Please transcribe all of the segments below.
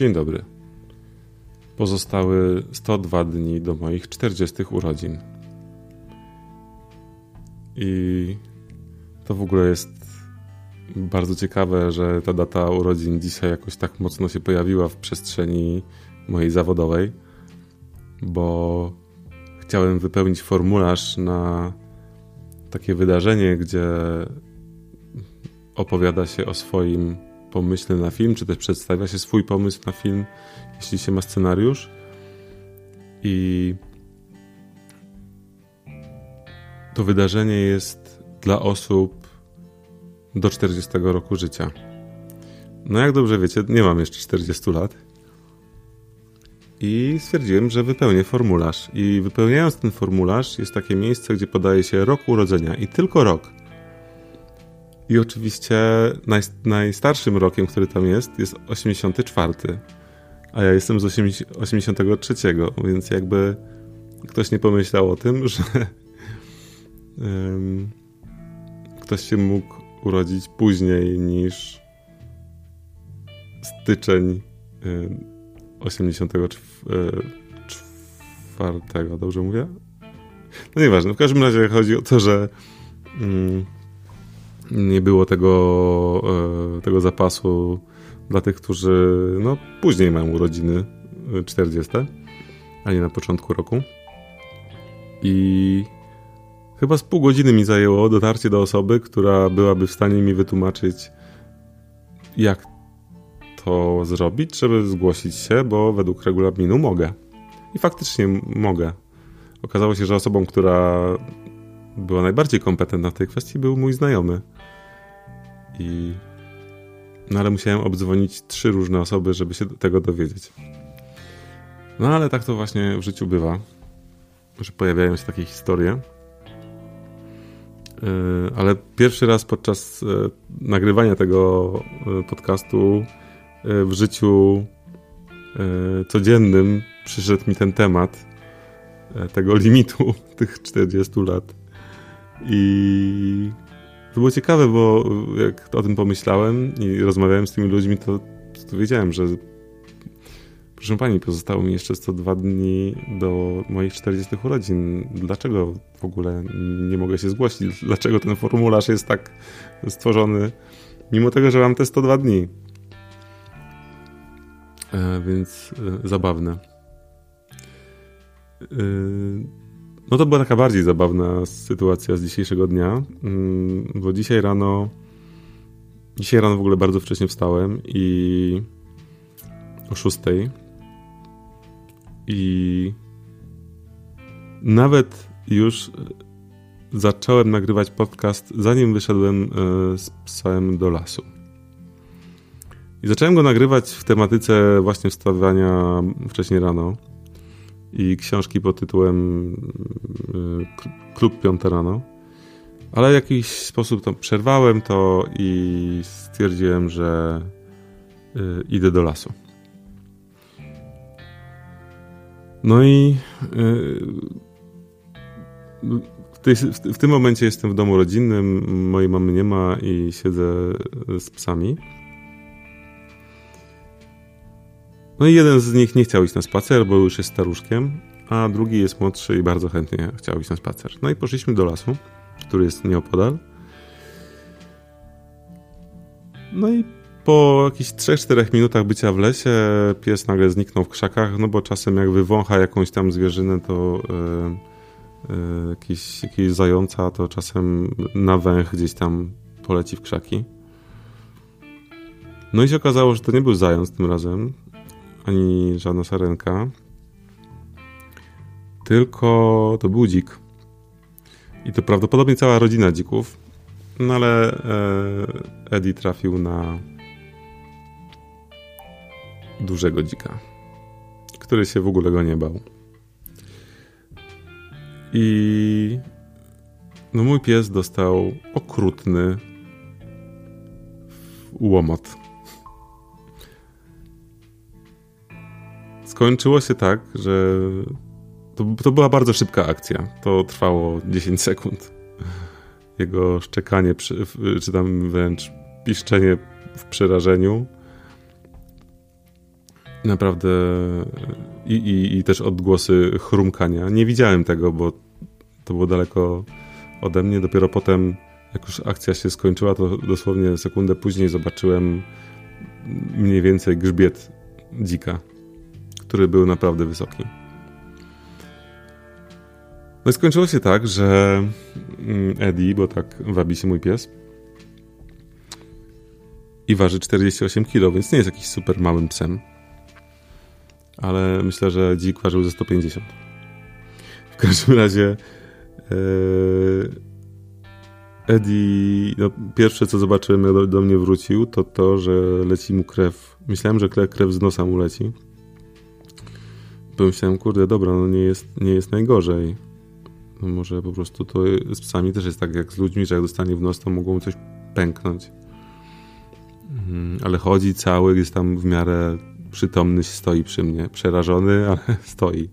Dzień dobry. Pozostały 102 dni do moich 40 urodzin. I to w ogóle jest bardzo ciekawe, że ta data urodzin dzisiaj jakoś tak mocno się pojawiła w przestrzeni mojej zawodowej, bo chciałem wypełnić formularz na takie wydarzenie, gdzie opowiada się o swoim pomyśle na film, czy też przedstawia się swój pomysł na film, jeśli się ma scenariusz. I to wydarzenie jest dla osób do 40 roku życia. No jak dobrze wiecie, nie mam jeszcze 40 lat. I stwierdziłem, że wypełnię formularz. I wypełniając ten formularz, jest takie miejsce, gdzie podaje się rok urodzenia i tylko rok. I oczywiście naj, najstarszym rokiem, który tam jest, jest 84. A ja jestem z 83, więc jakby ktoś nie pomyślał o tym, że ktoś się mógł urodzić później niż styczeń 84. Dobrze mówię? No nieważne. W każdym razie chodzi o to, że. Um, nie było tego, e, tego zapasu dla tych, którzy no, później mają urodziny 40, e, a nie na początku roku. I chyba z pół godziny mi zajęło dotarcie do osoby, która byłaby w stanie mi wytłumaczyć, jak to zrobić, żeby zgłosić się, bo według regulaminu mogę. I faktycznie mogę. Okazało się, że osobą, która była najbardziej kompetentna w tej kwestii, był mój znajomy. I... No ale musiałem obdzwonić trzy różne osoby, żeby się tego dowiedzieć. No ale tak to właśnie w życiu bywa, że pojawiają się takie historie. Yy, ale pierwszy raz podczas yy, nagrywania tego yy, podcastu w życiu codziennym przyszedł mi ten temat tego limitu tych 40 lat. I to było ciekawe, bo jak o tym pomyślałem i rozmawiałem z tymi ludźmi, to, to wiedziałem, że proszę pani, pozostało mi jeszcze 102 dni do moich 40 urodzin. Dlaczego w ogóle nie mogę się zgłosić? Dlaczego ten formularz jest tak stworzony, mimo tego, że mam te 102 dni? E, więc e, zabawne. E, no to była taka bardziej zabawna sytuacja z dzisiejszego dnia, mm, bo dzisiaj rano, dzisiaj rano w ogóle bardzo wcześnie wstałem i o 6 i nawet już zacząłem nagrywać podcast, zanim wyszedłem e, z psem do lasu. I zacząłem go nagrywać w tematyce właśnie wstawiania wcześniej rano i książki pod tytułem y, Klub Piąte Rano. Ale w jakiś sposób to przerwałem to i stwierdziłem, że y, idę do lasu. No i y, w, tym momencie jestem w domu rodzinnym, mojej mamy nie ma i siedzę z psami. No i jeden z nich nie chciał iść na spacer, bo już jest staruszkiem, a drugi jest młodszy i bardzo chętnie chciał iść na spacer. No i poszliśmy do lasu, który jest nieopodal. No i po jakichś 3-4 minutach bycia w lesie pies nagle zniknął w krzakach, no bo czasem jak wywącha jakąś tam zwierzynę, to yy, yy, jakiś, jakiś zająca, to czasem na węch gdzieś tam poleci w krzaki. No i się okazało, że to nie był zając tym razem, ani żadna sarenka, tylko to był dzik. I to prawdopodobnie cała rodzina dzików, no ale e, Eddie trafił na dużego dzika, który się w ogóle go nie bał. I no mój pies dostał okrutny łomot. Skończyło się tak, że to, to była bardzo szybka akcja. To trwało 10 sekund. Jego szczekanie, czy tam wręcz piszczenie w przerażeniu. naprawdę i, i, i też odgłosy chrumkania. Nie widziałem tego, bo to było daleko ode mnie. Dopiero potem, jak już akcja się skończyła, to dosłownie sekundę później zobaczyłem mniej więcej grzbiet dzika, który był naprawdę wysoki. No i skończyło się tak, że mm, Eddie, bo tak wabi się mój pies, i waży 48 kg, więc nie jest jakiś super małym psem. Ale myślę, że dzik ważył ze 150. W każdym razie yy, Eddie, no, pierwsze co zobaczyłem, jak do, do, mnie wrócił, to to, że leci mu krew. Myślałem, że krew z nosa mu leci. Pomyślałem, kurde, dobra, no nie jest, nie jest najgorzej. No może po prostu to z psami też jest tak jak z ludźmi, że jak dostanie w nos, to mogą coś pęknąć. Mhm, ale chodzi cały, jest tam w miarę przytomny, stoi przy mnie. Przerażony, ale stoi.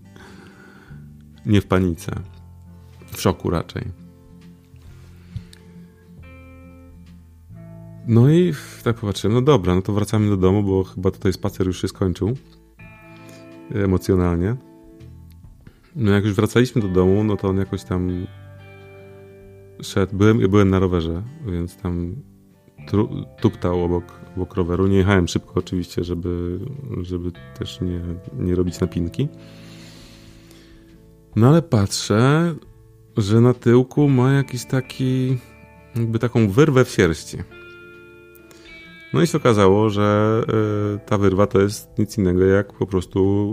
Nie w panice. W szoku raczej. No i tak popatrzyłem, no dobra, no to wracamy do domu, bo chyba tutaj spacer już się skończył emocjonalnie. No jak już wracaliśmy do domu, no to on jakoś tam szedł. Byłem, byłem na rowerze, więc tam tuptał obok, obok roweru. Nie jechałem szybko oczywiście, żeby, żeby też nie, nie robić napinki. No ale patrzę, że na tyłku ma jakiś taki, jakby taką wyrwę w sierści. No i się okazało, że y, ta wyrwa to jest nic innego jak po prostu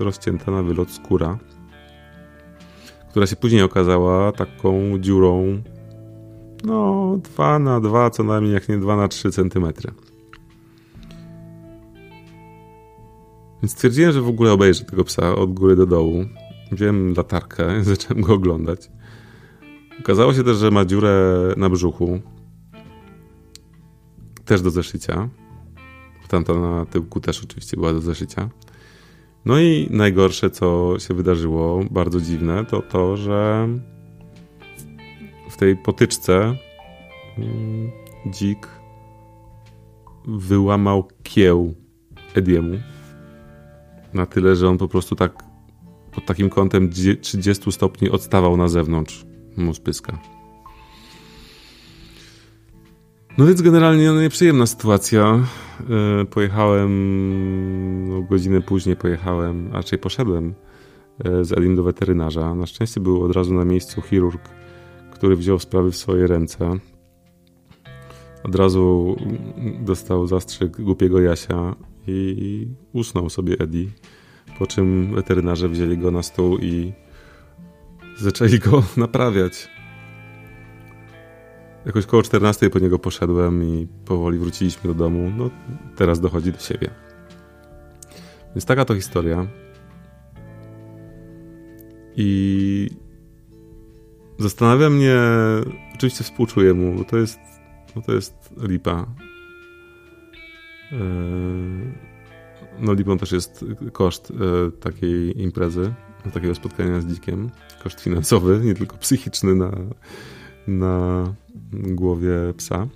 y, rozcięta na wylot skóra, która się później okazała taką dziurą no 2 na 2 co najmniej, jak nie 2 na 3 centymetry. Więc stwierdziłem, że w ogóle obejrzę tego psa od góry do dołu. Wziąłem latarkę, zacząłem go oglądać. Okazało się też, że ma dziurę na brzuchu. Też do zeszycia. Tamta na tyłku też oczywiście była do zeszycia. No i najgorsze, co się wydarzyło, bardzo dziwne, to to, że w tej potyczce mm, dzik wyłamał kieł Ediemu. Na tyle, że on po prostu tak pod takim kątem 30 stopni odstawał na zewnątrz mu spyska. No więc generalnie no, nieprzyjemna sytuacja. Yy, pojechałem, no, godzinę później pojechałem, a raczej poszedłem yy, z Edim do weterynarza. Na szczęście był od razu na miejscu chirurg, który wziął sprawy w swoje ręce. Od razu dostał zastrzyk głupiego Jasia i usnął sobie Eddie. Po czym weterynarze wzięli go na stół i zaczęli go naprawiać. Jakoś koło 14 po niego poszedłem i powoli wróciliśmy do domu. No, teraz dochodzi do siebie. Więc taka to historia. I Zastanawia mnie, oczywiście współczuję mu, bo to jest, bo to jest lipa. E, no lipą też jest koszt e, takiej imprezy, takiego spotkania z dzikiem. Koszt finansowy, nie tylko psychiczny na, na głowie psa.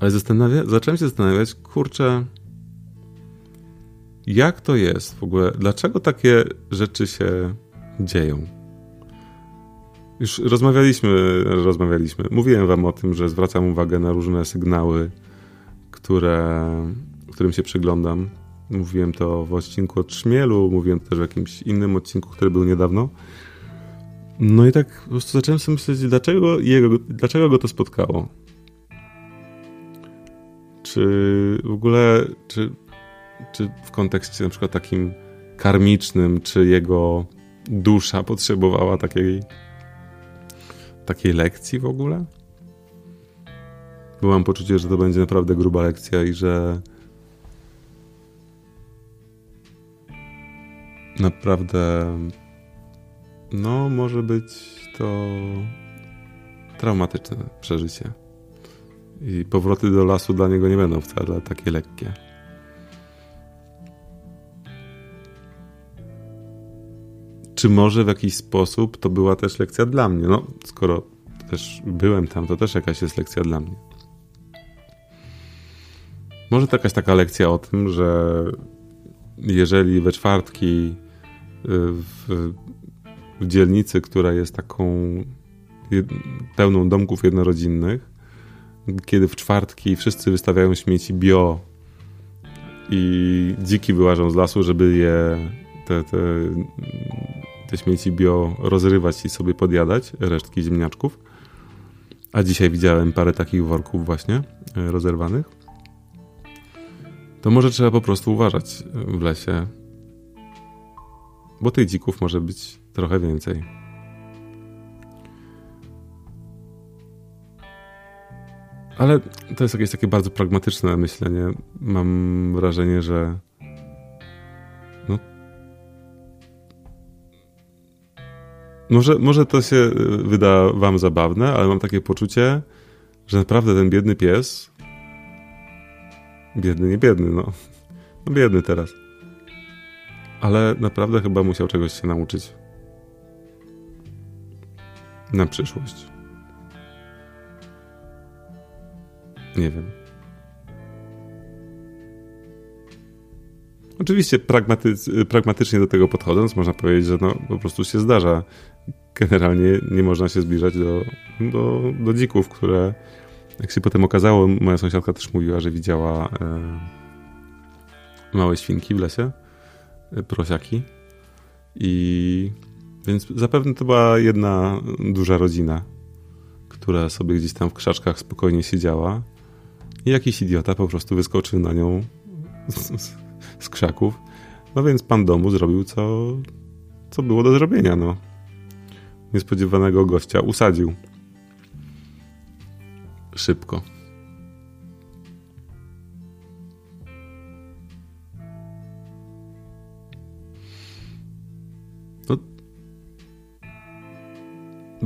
Ale zastanawia, zacząłem się zastanawiać, kurczę, jak to jest w ogóle, dlaczego takie rzeczy się dzieją? Już rozmawialiśmy, rozmawialiśmy. Mówiłem wam o tym, że zwracam uwagę na różne sygnały, które, którym się przyglądam. Mówiłem to w odcinku o trzmielu, mówiłem to też w jakimś innym odcinku, który był niedawno. No i tak po prostu zacząłem sobie myśleć, dlaczego, jego, dlaczego go to spotkało. Czy w ogóle, czy, czy w kontekście na przykład takim karmicznym, czy jego dusza potrzebowała takiej takiej lekcji w ogóle? Bo mam poczucie, że to będzie naprawdę gruba lekcja i że naprawdę no może być to traumatyczne przeżycie. I powroty do lasu dla niego nie będą wcale takie lekkie. czy może w jakiś sposób to była też lekcja dla mnie? No, skoro też byłem tam, to też jakaś jest lekcja dla mnie. Może to jakaś taka lekcja o tym, że jeżeli we czwartki y, w, w dzielnicy, która jest taką pełną domków jednorodzinnych, kiedy w czwartki wszyscy wystawiają śmieci bio i dziki wyłażą z lasu, żeby je te, te, te śmieci bio rozrywać i sobie podjadać, resztki ziemniaczków. A dzisiaj widziałem parę takich worków właśnie e, rozerwanych. To może trzeba po prostu uważać w lesie, bo tych dzików może być trochę więcej. Ale to jest jakieś takie bardzo pragmatyczne myślenie. Mam wrażenie, że no, może, może to się y, wyda wam zabawne, ale mam takie poczucie, że naprawdę ten biedny pies biedny, nie biedny, no. no biedny teraz. Ale naprawdę chyba musiał czegoś się nauczyć. Na przyszłość. Nie wiem. Oczywiście pragmaty pragmatycznie do tego podchodząc, można powiedzieć, że no, po prostu się zdarza. Generalnie nie można się zbliżać do, do, do dzików, które, jak się potem okazało, moja sąsiadka też mówiła, że widziała e, małe świnki w lesie, e, prosiaki. I więc zapewne to była jedna duża rodzina, która sobie gdzieś tam w krzaczkach spokojnie siedziała i jakiś idiota po prostu wyskoczył na nią z, z, z krzaków. No więc pan domu zrobił co, co było do zrobienia, no. Niespodziewanego gościa usadził. Szybko.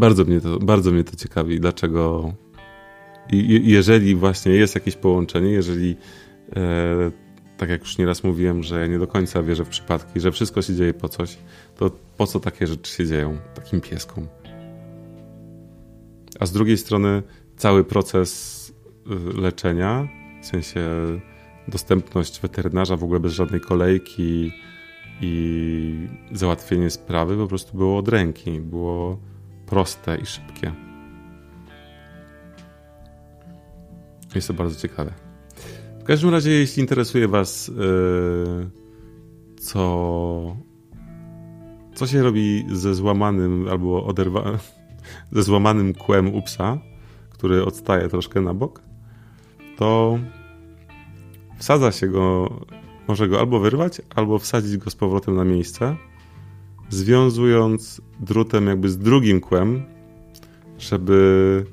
Bardzo mnie to, bardzo mnie to ciekawi, dlaczego i jeżeli właśnie jest jakieś połączenie, jeżeli e, tak jak już nieraz mówiłem, że ja nie do końca wierzę w przypadki, że wszystko się dzieje po coś, to po co takie rzeczy się dzieją takim pieskom? A z drugiej strony cały proces y, leczenia, w sensie dostępność weterynarza w ogóle bez żadnej kolejki i załatwienie sprawy po prostu było od ręki, było proste i szybkie. Jest to bardzo ciekawe. W każdym razie, jeśli interesuje Was, yy, co, co się robi ze złamanym albo oderwa, ze złamanym kłem u psa, który odstaje troszkę na bok, to wsadza się go, może go albo wyrwać, albo wsadzić go z powrotem na miejsce, związując drutem jakby z drugim kłem, żeby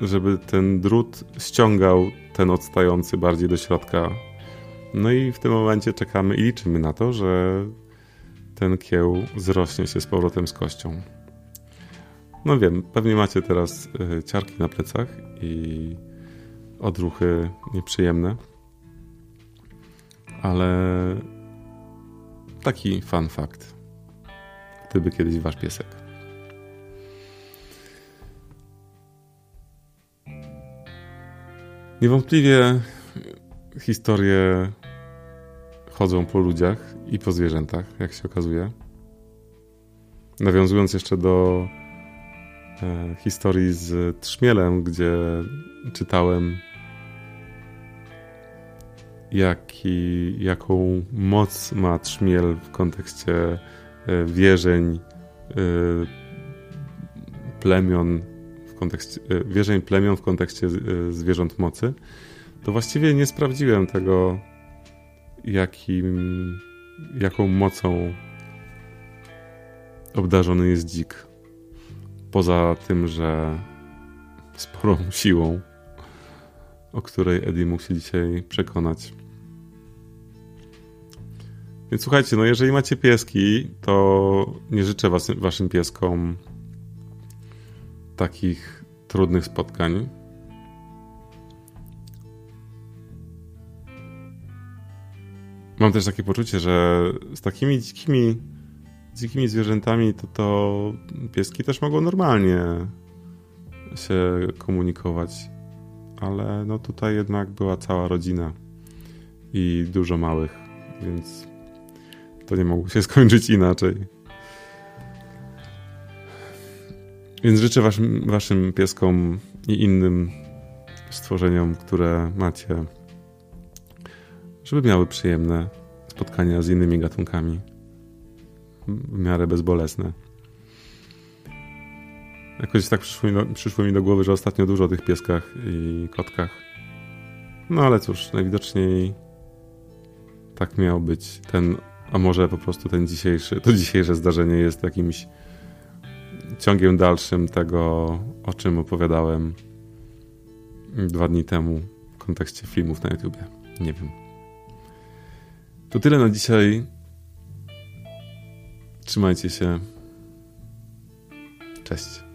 żeby ten drut ściągał ten odstający bardziej do środka. No i w tym momencie czekamy i liczymy na to, że ten kieł zrośnie się z powrotem z kością. No wiem, pewnie macie teraz y, ciarki na plecach i odruchy nieprzyjemne, ale taki fun fact. Gdyby kiedyś wasz piesek. Niewątpliwie historie chodzą po ludziach i po zwierzętach, jak się okazuje. Nawiązując jeszcze do e, historii z trzmielem, gdzie czytałem, jaki, jaką moc ma trzmiel w kontekście wierzeń, e, plemion kontekście, e, wierzeń plemion w kontekście e, zwierząt mocy, to właściwie nie sprawdziłem tego, jakim, jaką mocą obdarzony jest dzik. Poza tym, że sporą siłą, o której Eddie się dzisiaj przekonać. Więc słuchajcie, no jeżeli macie pieski, to nie życzę was, waszym pieskom takich trudnych spotkań. Mam też takie poczucie, że z takimi dzikimi, dzikimi zwierzętami to, to pieski też mogą normalnie się komunikować. Ale no tutaj jednak była cała rodzina i dużo małych więc to nie mogło się skończyć inaczej. Więc życzę waszym, waszym pieskom i innym stworzeniom, które macie, żeby miały przyjemne spotkania z innymi gatunkami. W miarę bezbolesne. Jakoś tak przyszło mi, do, przyszło mi do głowy, że ostatnio dużo o tych pieskach i kotkach. No ale cóż, najwidoczniej tak miał być ten, a może po prostu ten dzisiejszy, to dzisiejsze zdarzenie jest jakimś ciągiem dalszym tego, o czym opowiadałem dwa dni temu w kontekście filmów na YouTubie. Nie wiem. To tyle na dzisiaj. Trzymajcie się. Cześć.